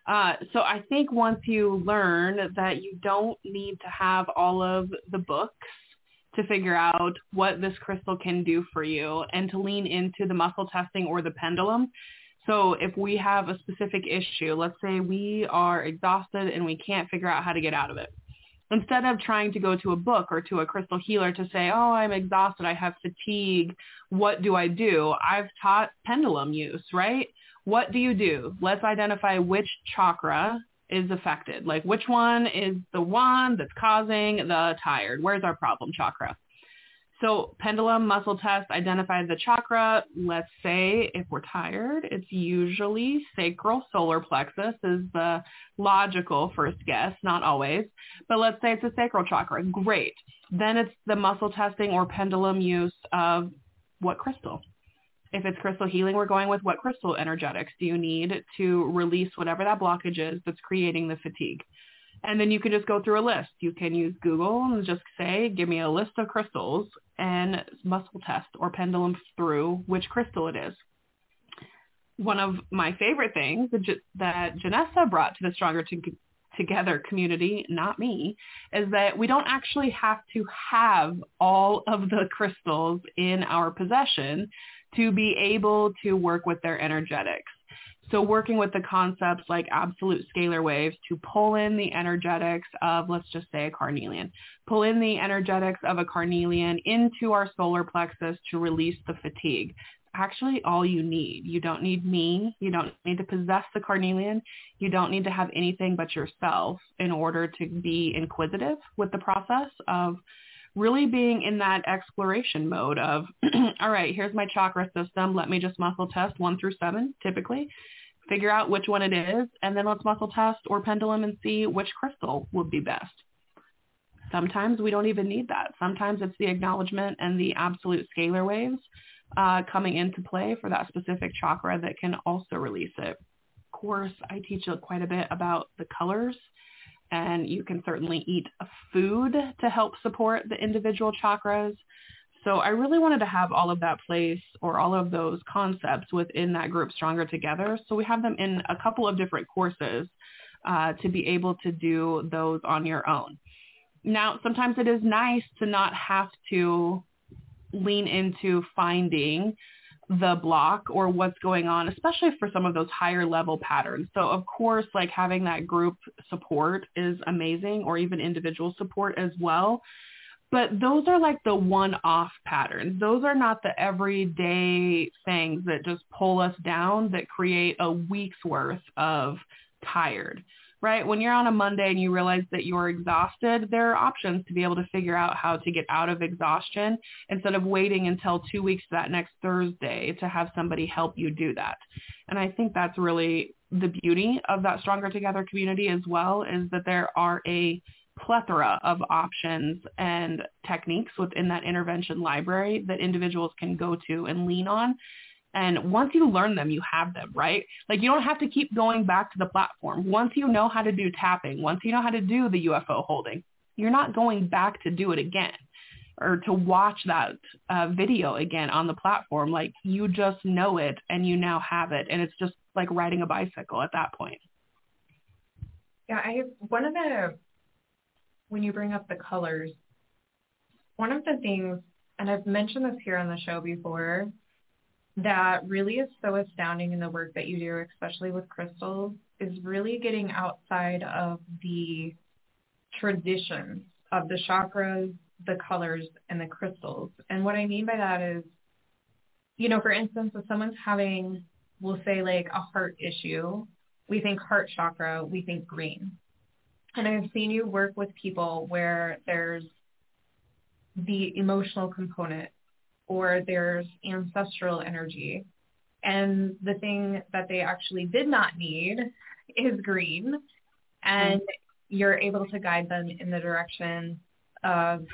Uh, so I think once you learn that you don't need to have all of the books to figure out what this crystal can do for you and to lean into the muscle testing or the pendulum. So if we have a specific issue, let's say we are exhausted and we can't figure out how to get out of it instead of trying to go to a book or to a crystal healer to say, oh, I'm exhausted, I have fatigue, what do I do? I've taught pendulum use, right? What do you do? Let's identify which chakra is affected. Like which one is the one that's causing the tired? Where's our problem chakra? So pendulum muscle test identifies the chakra. Let's say if we're tired, it's usually sacral solar plexus is the logical first guess, not always. But let's say it's a sacral chakra. Great. Then it's the muscle testing or pendulum use of what crystal? If it's crystal healing, we're going with what crystal energetics do you need to release whatever that blockage is that's creating the fatigue. And then you can just go through a list. You can use Google and just say, give me a list of crystals and muscle test or pendulum through which crystal it is. One of my favorite things that Janessa brought to the Stronger Together community, not me, is that we don't actually have to have all of the crystals in our possession to be able to work with their energetics. So working with the concepts like absolute scalar waves to pull in the energetics of, let's just say a carnelian, pull in the energetics of a carnelian into our solar plexus to release the fatigue. Actually, all you need. You don't need me. You don't need to possess the carnelian. You don't need to have anything but yourself in order to be inquisitive with the process of really being in that exploration mode of, all right, here's my chakra system. Let me just muscle test one through seven, typically figure out which one it is, and then let's muscle test or pendulum and see which crystal would be best. Sometimes we don't even need that. Sometimes it's the acknowledgement and the absolute scalar waves uh, coming into play for that specific chakra that can also release it. Of course, I teach quite a bit about the colors and you can certainly eat food to help support the individual chakras. So I really wanted to have all of that place or all of those concepts within that group stronger together. So we have them in a couple of different courses uh, to be able to do those on your own. Now, sometimes it is nice to not have to lean into finding the block or what's going on, especially for some of those higher level patterns. So of course, like having that group support is amazing or even individual support as well. But those are like the one-off patterns. Those are not the everyday things that just pull us down that create a week's worth of tired, right? When you're on a Monday and you realize that you're exhausted, there are options to be able to figure out how to get out of exhaustion instead of waiting until two weeks to that next Thursday to have somebody help you do that. And I think that's really the beauty of that Stronger Together community as well is that there are a plethora of options and techniques within that intervention library that individuals can go to and lean on. And once you learn them, you have them, right? Like you don't have to keep going back to the platform. Once you know how to do tapping, once you know how to do the UFO holding, you're not going back to do it again or to watch that uh, video again on the platform. Like you just know it and you now have it. And it's just like riding a bicycle at that point. Yeah, I have one of the when you bring up the colors, one of the things, and I've mentioned this here on the show before, that really is so astounding in the work that you do, especially with crystals, is really getting outside of the traditions of the chakras, the colors, and the crystals. And what I mean by that is, you know, for instance, if someone's having, we'll say like a heart issue, we think heart chakra, we think green. And I've seen you work with people where there's the emotional component or there's ancestral energy. And the thing that they actually did not need is green. And you're able to guide them in the direction of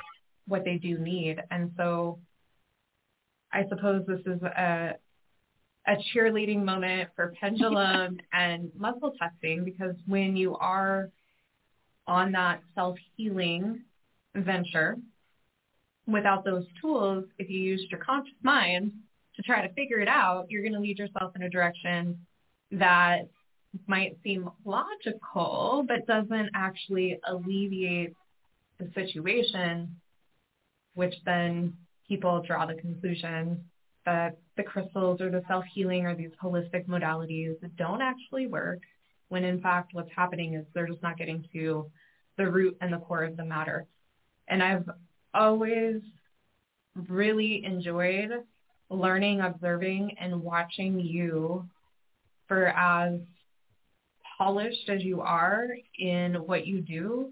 what they do need. And so I suppose this is a a cheerleading moment for pendulum and muscle testing because when you are on that self-healing venture without those tools, if you used your conscious mind to try to figure it out, you're going to lead yourself in a direction that might seem logical, but doesn't actually alleviate the situation, which then people draw the conclusion that the crystals or the self-healing or these holistic modalities don't actually work when in fact what's happening is they're just not getting to the root and the core of the matter. And I've always really enjoyed learning, observing, and watching you for as polished as you are in what you do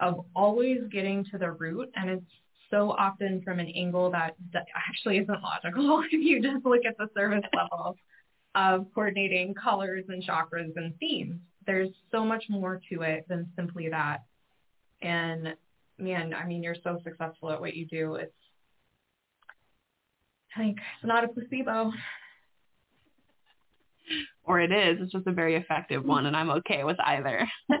of always getting to the root and it's so often from an angle that, that actually isn't logical if you just look at the service level of coordinating colors and chakras and themes. There's so much more to it than simply that. And man, I mean, you're so successful at what you do. It's like it's not a placebo. or it is. It's just a very effective one, and I'm okay with either.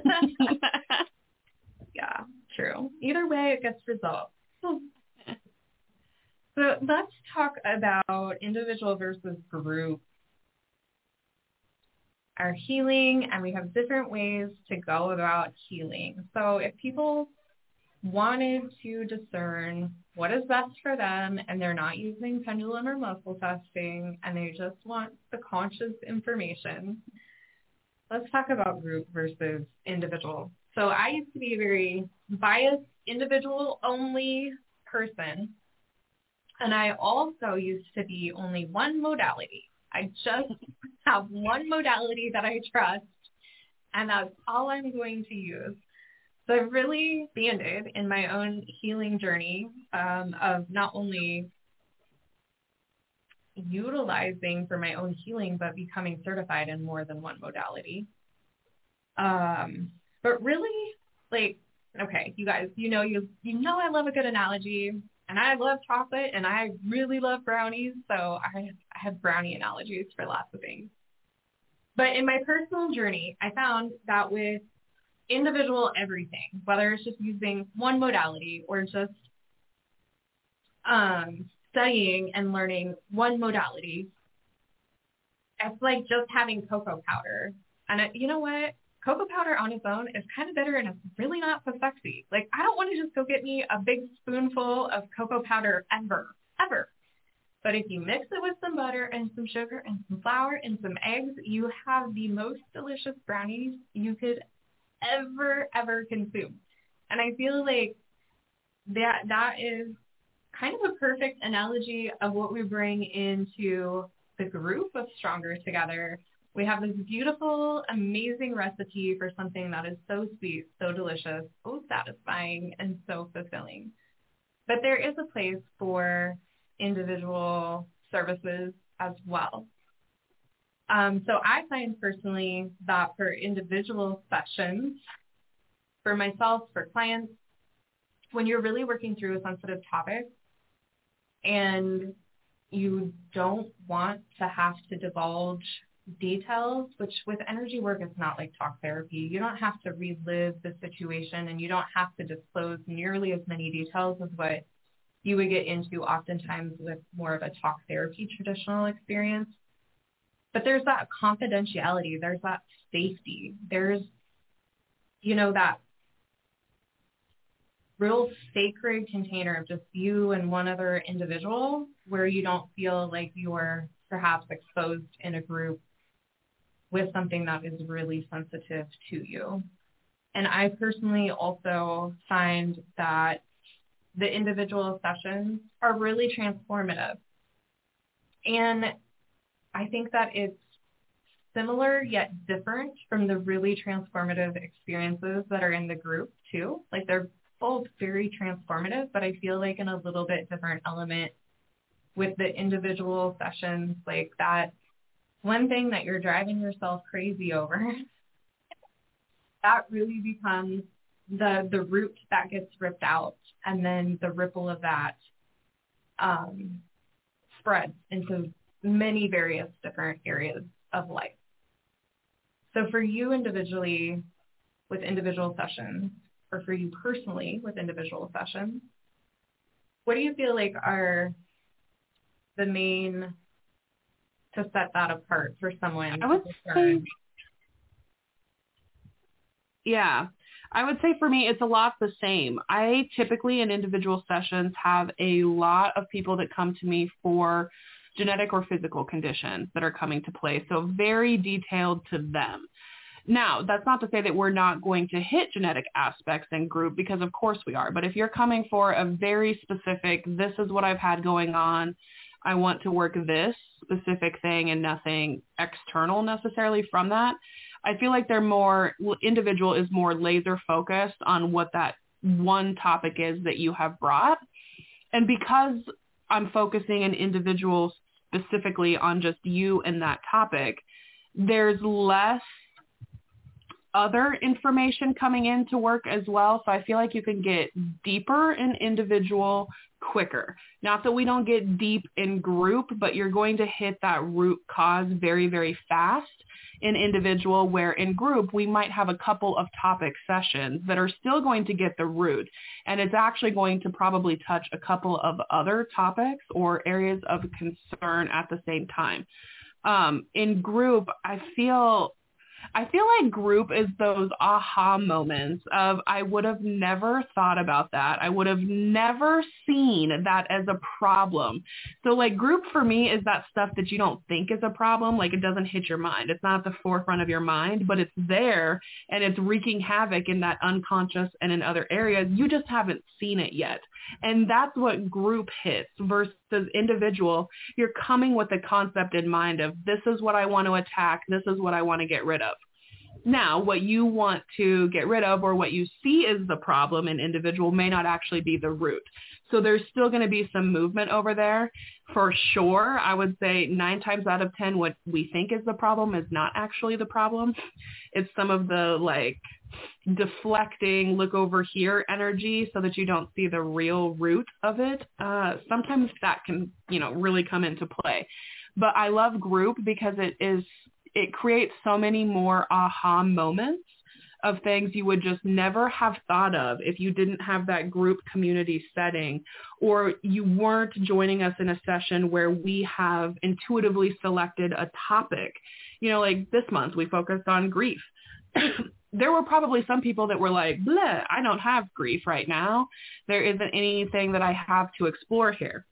yeah, true. Either way, it gets results. So let's talk about individual versus group. Our healing, and we have different ways to go about healing. So if people wanted to discern what is best for them and they're not using pendulum or muscle testing and they just want the conscious information, let's talk about group versus individual. So I used to be a very biased individual only person. And I also used to be only one modality. I just have one modality that I trust and that's all I'm going to use. So I've really expanded in my own healing journey um, of not only utilizing for my own healing, but becoming certified in more than one modality. Um, but really, like, okay, you guys, you know, you you know, I love a good analogy, and I love chocolate, and I really love brownies. So I have brownie analogies for lots of things. But in my personal journey, I found that with individual everything, whether it's just using one modality or just um, studying and learning one modality. It's like just having cocoa powder. And it, you know what? Cocoa powder on its own is kind of bitter and it's really not so sexy. Like I don't want to just go get me a big spoonful of cocoa powder ever, ever. But if you mix it with some butter and some sugar and some flour and some eggs, you have the most delicious brownies you could ever, ever consume. And I feel like that that is kind of a perfect analogy of what we bring into the group of Stronger Together. We have this beautiful, amazing recipe for something that is so sweet, so delicious, so satisfying, and so fulfilling. But there is a place for individual services as well. Um, so I find personally that for individual sessions, for myself, for clients, when you're really working through a sensitive topic and you don't want to have to divulge details, which with energy work is not like talk therapy. You don't have to relive the situation and you don't have to disclose nearly as many details as what you would get into oftentimes with more of a talk therapy traditional experience. But there's that confidentiality. There's that safety. There's, you know, that real sacred container of just you and one other individual where you don't feel like you're perhaps exposed in a group with something that is really sensitive to you. And I personally also find that the individual sessions are really transformative. And I think that it's similar yet different from the really transformative experiences that are in the group too. Like they're both very transformative, but I feel like in a little bit different element with the individual sessions, like that one thing that you're driving yourself crazy over, that really becomes the the root that gets ripped out, and then the ripple of that um, spreads into many various different areas of life. So for you individually with individual sessions, or for you personally with individual sessions, what do you feel like are the main to set that apart for someone? I would say, yeah, I would say for me, it's a lot the same. I typically in individual sessions have a lot of people that come to me for genetic or physical conditions that are coming to play. So very detailed to them. Now, that's not to say that we're not going to hit genetic aspects in group because of course we are. But if you're coming for a very specific, this is what I've had going on, I want to work this specific thing and nothing external necessarily from that, I feel like they're more, individual is more laser focused on what that one topic is that you have brought. And because I'm focusing an individual specifically on just you and that topic, there's less other information coming into work as well. So I feel like you can get deeper in individual quicker. Not that we don't get deep in group, but you're going to hit that root cause very, very fast in individual where in group we might have a couple of topic sessions that are still going to get the root and it's actually going to probably touch a couple of other topics or areas of concern at the same time. Um, in group, I feel I feel like group is those aha moments of I would have never thought about that. I would have never seen that as a problem. So like group for me is that stuff that you don't think is a problem. Like it doesn't hit your mind. It's not at the forefront of your mind, but it's there and it's wreaking havoc in that unconscious and in other areas. You just haven't seen it yet. And that's what group hits versus individual. You're coming with a concept in mind of this is what I want to attack. This is what I want to get rid of. Now, what you want to get rid of or what you see is the problem in individual may not actually be the root. So there's still going to be some movement over there for sure. I would say nine times out of 10, what we think is the problem is not actually the problem. It's some of the like deflecting, look over here energy so that you don't see the real root of it. Uh, sometimes that can, you know, really come into play. But I love group because it is, it creates so many more aha moments of things you would just never have thought of if you didn't have that group community setting or you weren't joining us in a session where we have intuitively selected a topic. You know, like this month we focused on grief. there were probably some people that were like, bleh, I don't have grief right now. There isn't anything that I have to explore here.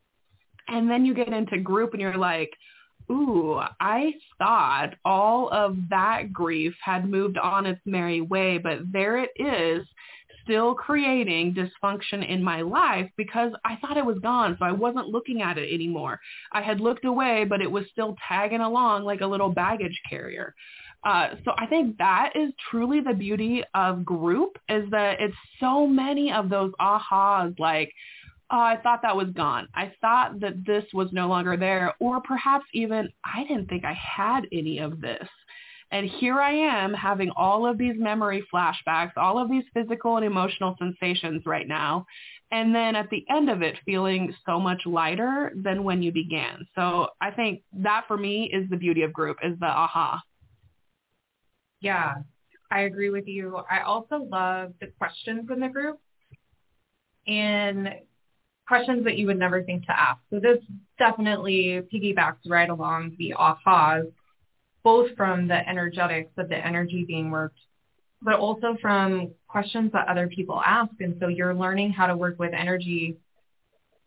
And then you get into group and you're like, ooh, I thought all of that grief had moved on its merry way, but there it is still creating dysfunction in my life because I thought it was gone, so I wasn't looking at it anymore. I had looked away, but it was still tagging along like a little baggage carrier. Uh, so I think that is truly the beauty of group is that it's so many of those ahas like, oh, I thought that was gone. I thought that this was no longer there. Or perhaps even I didn't think I had any of this. And here I am having all of these memory flashbacks, all of these physical and emotional sensations right now. And then at the end of it, feeling so much lighter than when you began. So I think that for me is the beauty of group is the aha. Yeah, I agree with you. I also love the questions in the group. And questions that you would never think to ask. So this definitely piggybacks right along the ahas, both from the energetics of the energy being worked, but also from questions that other people ask. And so you're learning how to work with energy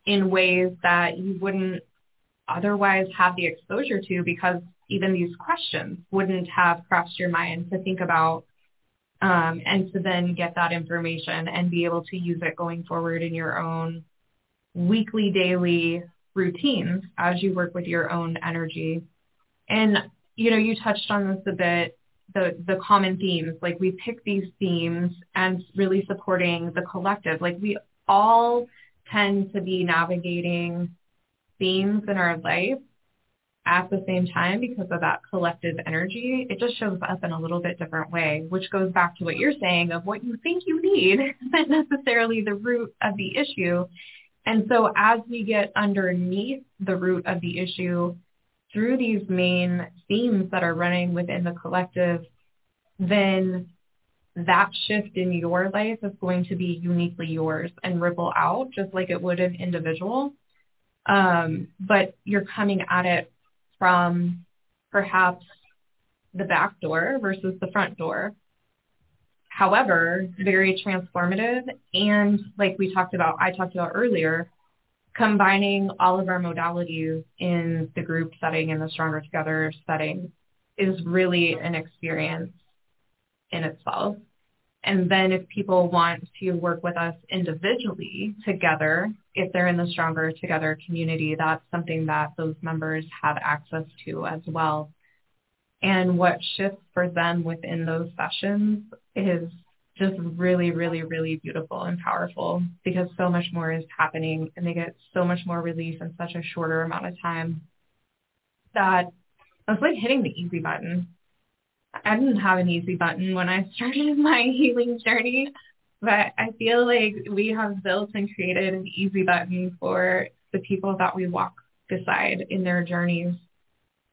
in ways that you wouldn't otherwise have the exposure to because even these questions wouldn't have crossed your mind to think about um, and to then get that information and be able to use it going forward in your own weekly, daily routines as you work with your own energy. And, you know, you touched on this a bit, the, the common themes, like we pick these themes and really supporting the collective. Like we all tend to be navigating themes in our life at the same time because of that collective energy, it just shows up in a little bit different way, which goes back to what you're saying of what you think you need isn't necessarily the root of the issue. And so as we get underneath the root of the issue through these main themes that are running within the collective, then that shift in your life is going to be uniquely yours and ripple out just like it would an individual. Um, but you're coming at it from perhaps the back door versus the front door however, very transformative. And like we talked about, I talked about earlier, combining all of our modalities in the group setting and the Stronger Together setting is really an experience in itself. And then if people want to work with us individually together, if they're in the Stronger Together community, that's something that those members have access to as well. And what shifts for them within those sessions is just really, really, really beautiful and powerful because so much more is happening and they get so much more relief in such a shorter amount of time that it's like hitting the easy button. I didn't have an easy button when I started my healing journey, but I feel like we have built and created an easy button for the people that we walk beside in their journeys.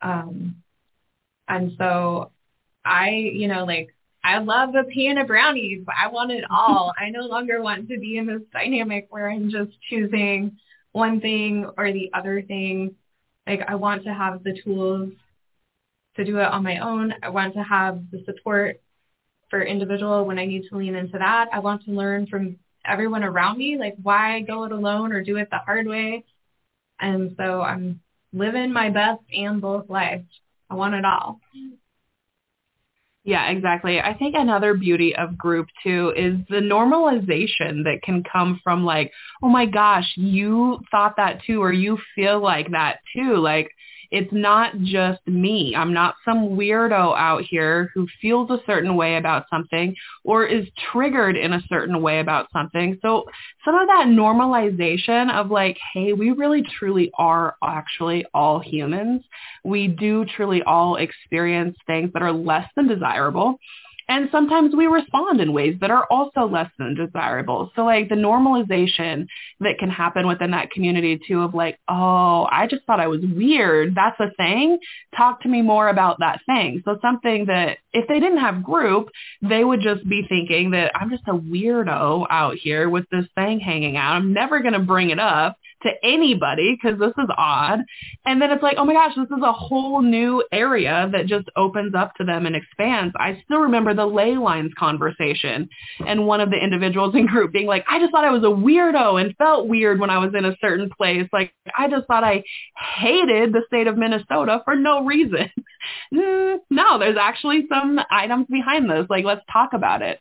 Um, and so I, you know, like I love a pan of brownies. I want it all. I no longer want to be in this dynamic where I'm just choosing one thing or the other thing. Like I want to have the tools to do it on my own. I want to have the support for individual when I need to lean into that. I want to learn from everyone around me, like why go it alone or do it the hard way. And so I'm living my best and both lives. I want it all. Yeah, exactly. I think another beauty of group too is the normalization that can come from like, oh my gosh, you thought that too, or you feel like that too. Like it's not just me. I'm not some weirdo out here who feels a certain way about something or is triggered in a certain way about something. So some of that normalization of like, hey, we really truly are actually all humans. We do truly all experience things that are less than desirable. And sometimes we respond in ways that are also less than desirable. So like the normalization that can happen within that community too of like, oh, I just thought I was weird. That's a thing. Talk to me more about that thing. So something that if they didn't have group, they would just be thinking that I'm just a weirdo out here with this thing hanging out. I'm never going to bring it up to anybody because this is odd. And then it's like, oh my gosh, this is a whole new area that just opens up to them and expands. I still remember the ley lines conversation and one of the individuals in group being like, I just thought I was a weirdo and felt weird when I was in a certain place. Like I just thought I hated the state of Minnesota for no reason. Mm, no, there's actually some items behind this. Like let's talk about it.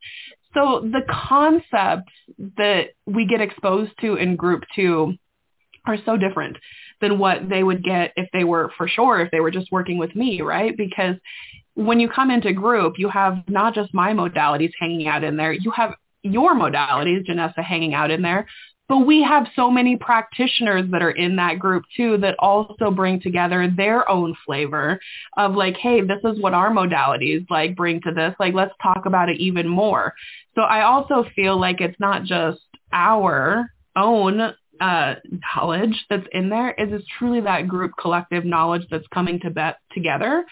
So the concepts that we get exposed to in group two are so different than what they would get if they were for sure if they were just working with me, right? Because when you come into group, you have not just my modalities hanging out in there, you have your modalities, Janessa, hanging out in there. But we have so many practitioners that are in that group too that also bring together their own flavor of like, hey, this is what our modalities like bring to this. Like, let's talk about it even more. So I also feel like it's not just our own uh, knowledge that's in there is it's truly that group collective knowledge that's coming to bet together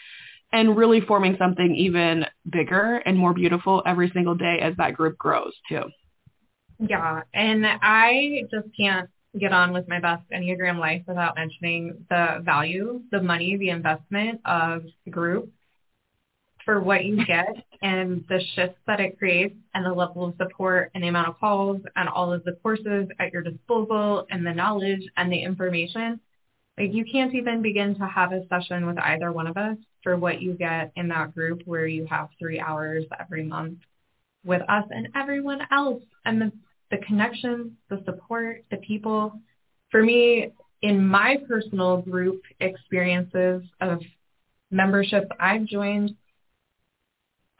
and really forming something even bigger and more beautiful every single day as that group grows too. Yeah, and I just can't get on with my best Enneagram life without mentioning the value, the money, the investment of the group for what you get and the shifts that it creates and the level of support and the amount of calls and all of the courses at your disposal and the knowledge and the information. Like you can't even begin to have a session with either one of us for what you get in that group where you have three hours every month with us and everyone else and the, the connections, the support, the people. For me, in my personal group experiences of memberships I've joined,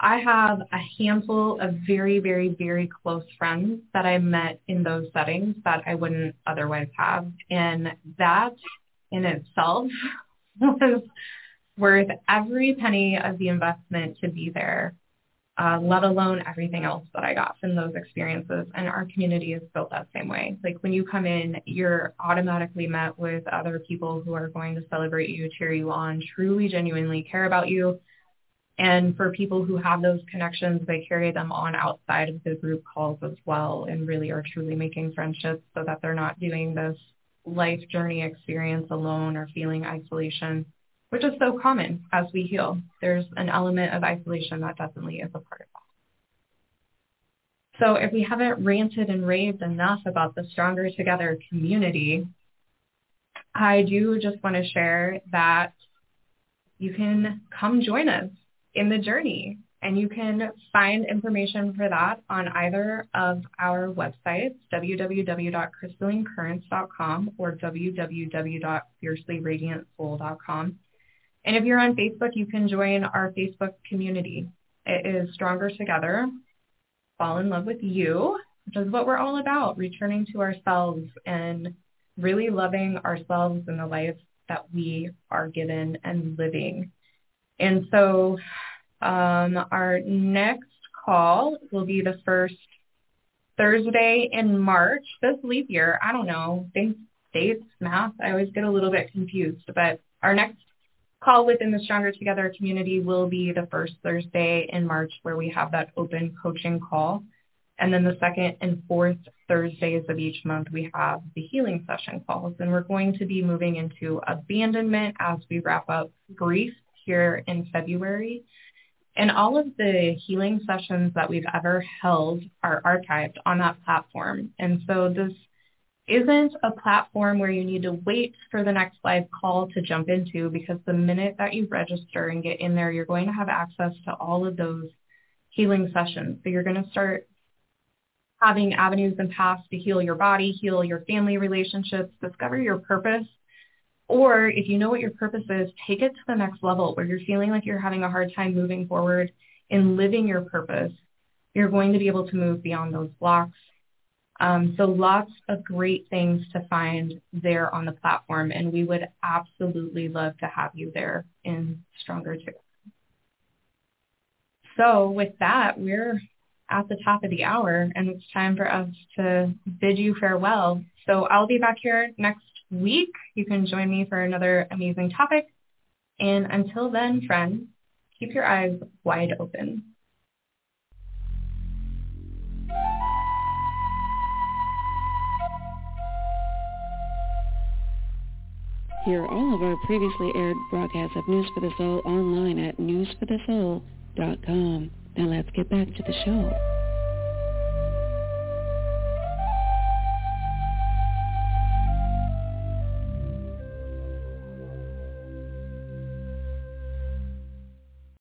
I have a handful of very, very, very close friends that I met in those settings that I wouldn't otherwise have. And that in itself was worth every penny of the investment to be there, uh, let alone everything else that I got from those experiences. And our community is built that same way. Like when you come in, you're automatically met with other people who are going to celebrate you, cheer you on, truly, genuinely care about you and for people who have those connections, they carry them on outside of the group calls as well and really are truly making friendships so that they're not doing this life journey experience alone or feeling isolation, which is so common as we heal. There's an element of isolation that definitely is a part of that. So if we haven't ranted and raved enough about the Stronger Together community, I do just want to share that you can come join us in the journey. And you can find information for that on either of our websites, www.crystallingcurrents.com or www.fiercelyradiantsoul.com. And if you're on Facebook, you can join our Facebook community. It is Stronger Together, Fall in Love with You, which is what we're all about, returning to ourselves and really loving ourselves and the life that we are given and living. And so Um, our next call will be the first Thursday in March. This leap year, I don't know, things, dates, math, I always get a little bit confused. But our next call within the Stronger Together community will be the first Thursday in March where we have that open coaching call. And then the second and fourth Thursdays of each month, we have the healing session calls. And we're going to be moving into abandonment as we wrap up grief here in February. And all of the healing sessions that we've ever held are archived on that platform. And so this isn't a platform where you need to wait for the next live call to jump into because the minute that you register and get in there, you're going to have access to all of those healing sessions. So you're going to start having avenues and paths to heal your body, heal your family relationships, discover your purpose. Or if you know what your purpose is, take it to the next level where you're feeling like you're having a hard time moving forward in living your purpose. You're going to be able to move beyond those blocks um, so lots of great things to find there on the platform, and we would absolutely love to have you there in Stronger Together. So with that, we're at the top of the hour, and it's time for us to bid you farewell. So I'll be back here next week. You can join me for another amazing topic. And until then, friends, keep your eyes wide open. Hear all of our previously aired broadcasts of News for the Soul online at newsforthesoul.com. Now let's get back to the show.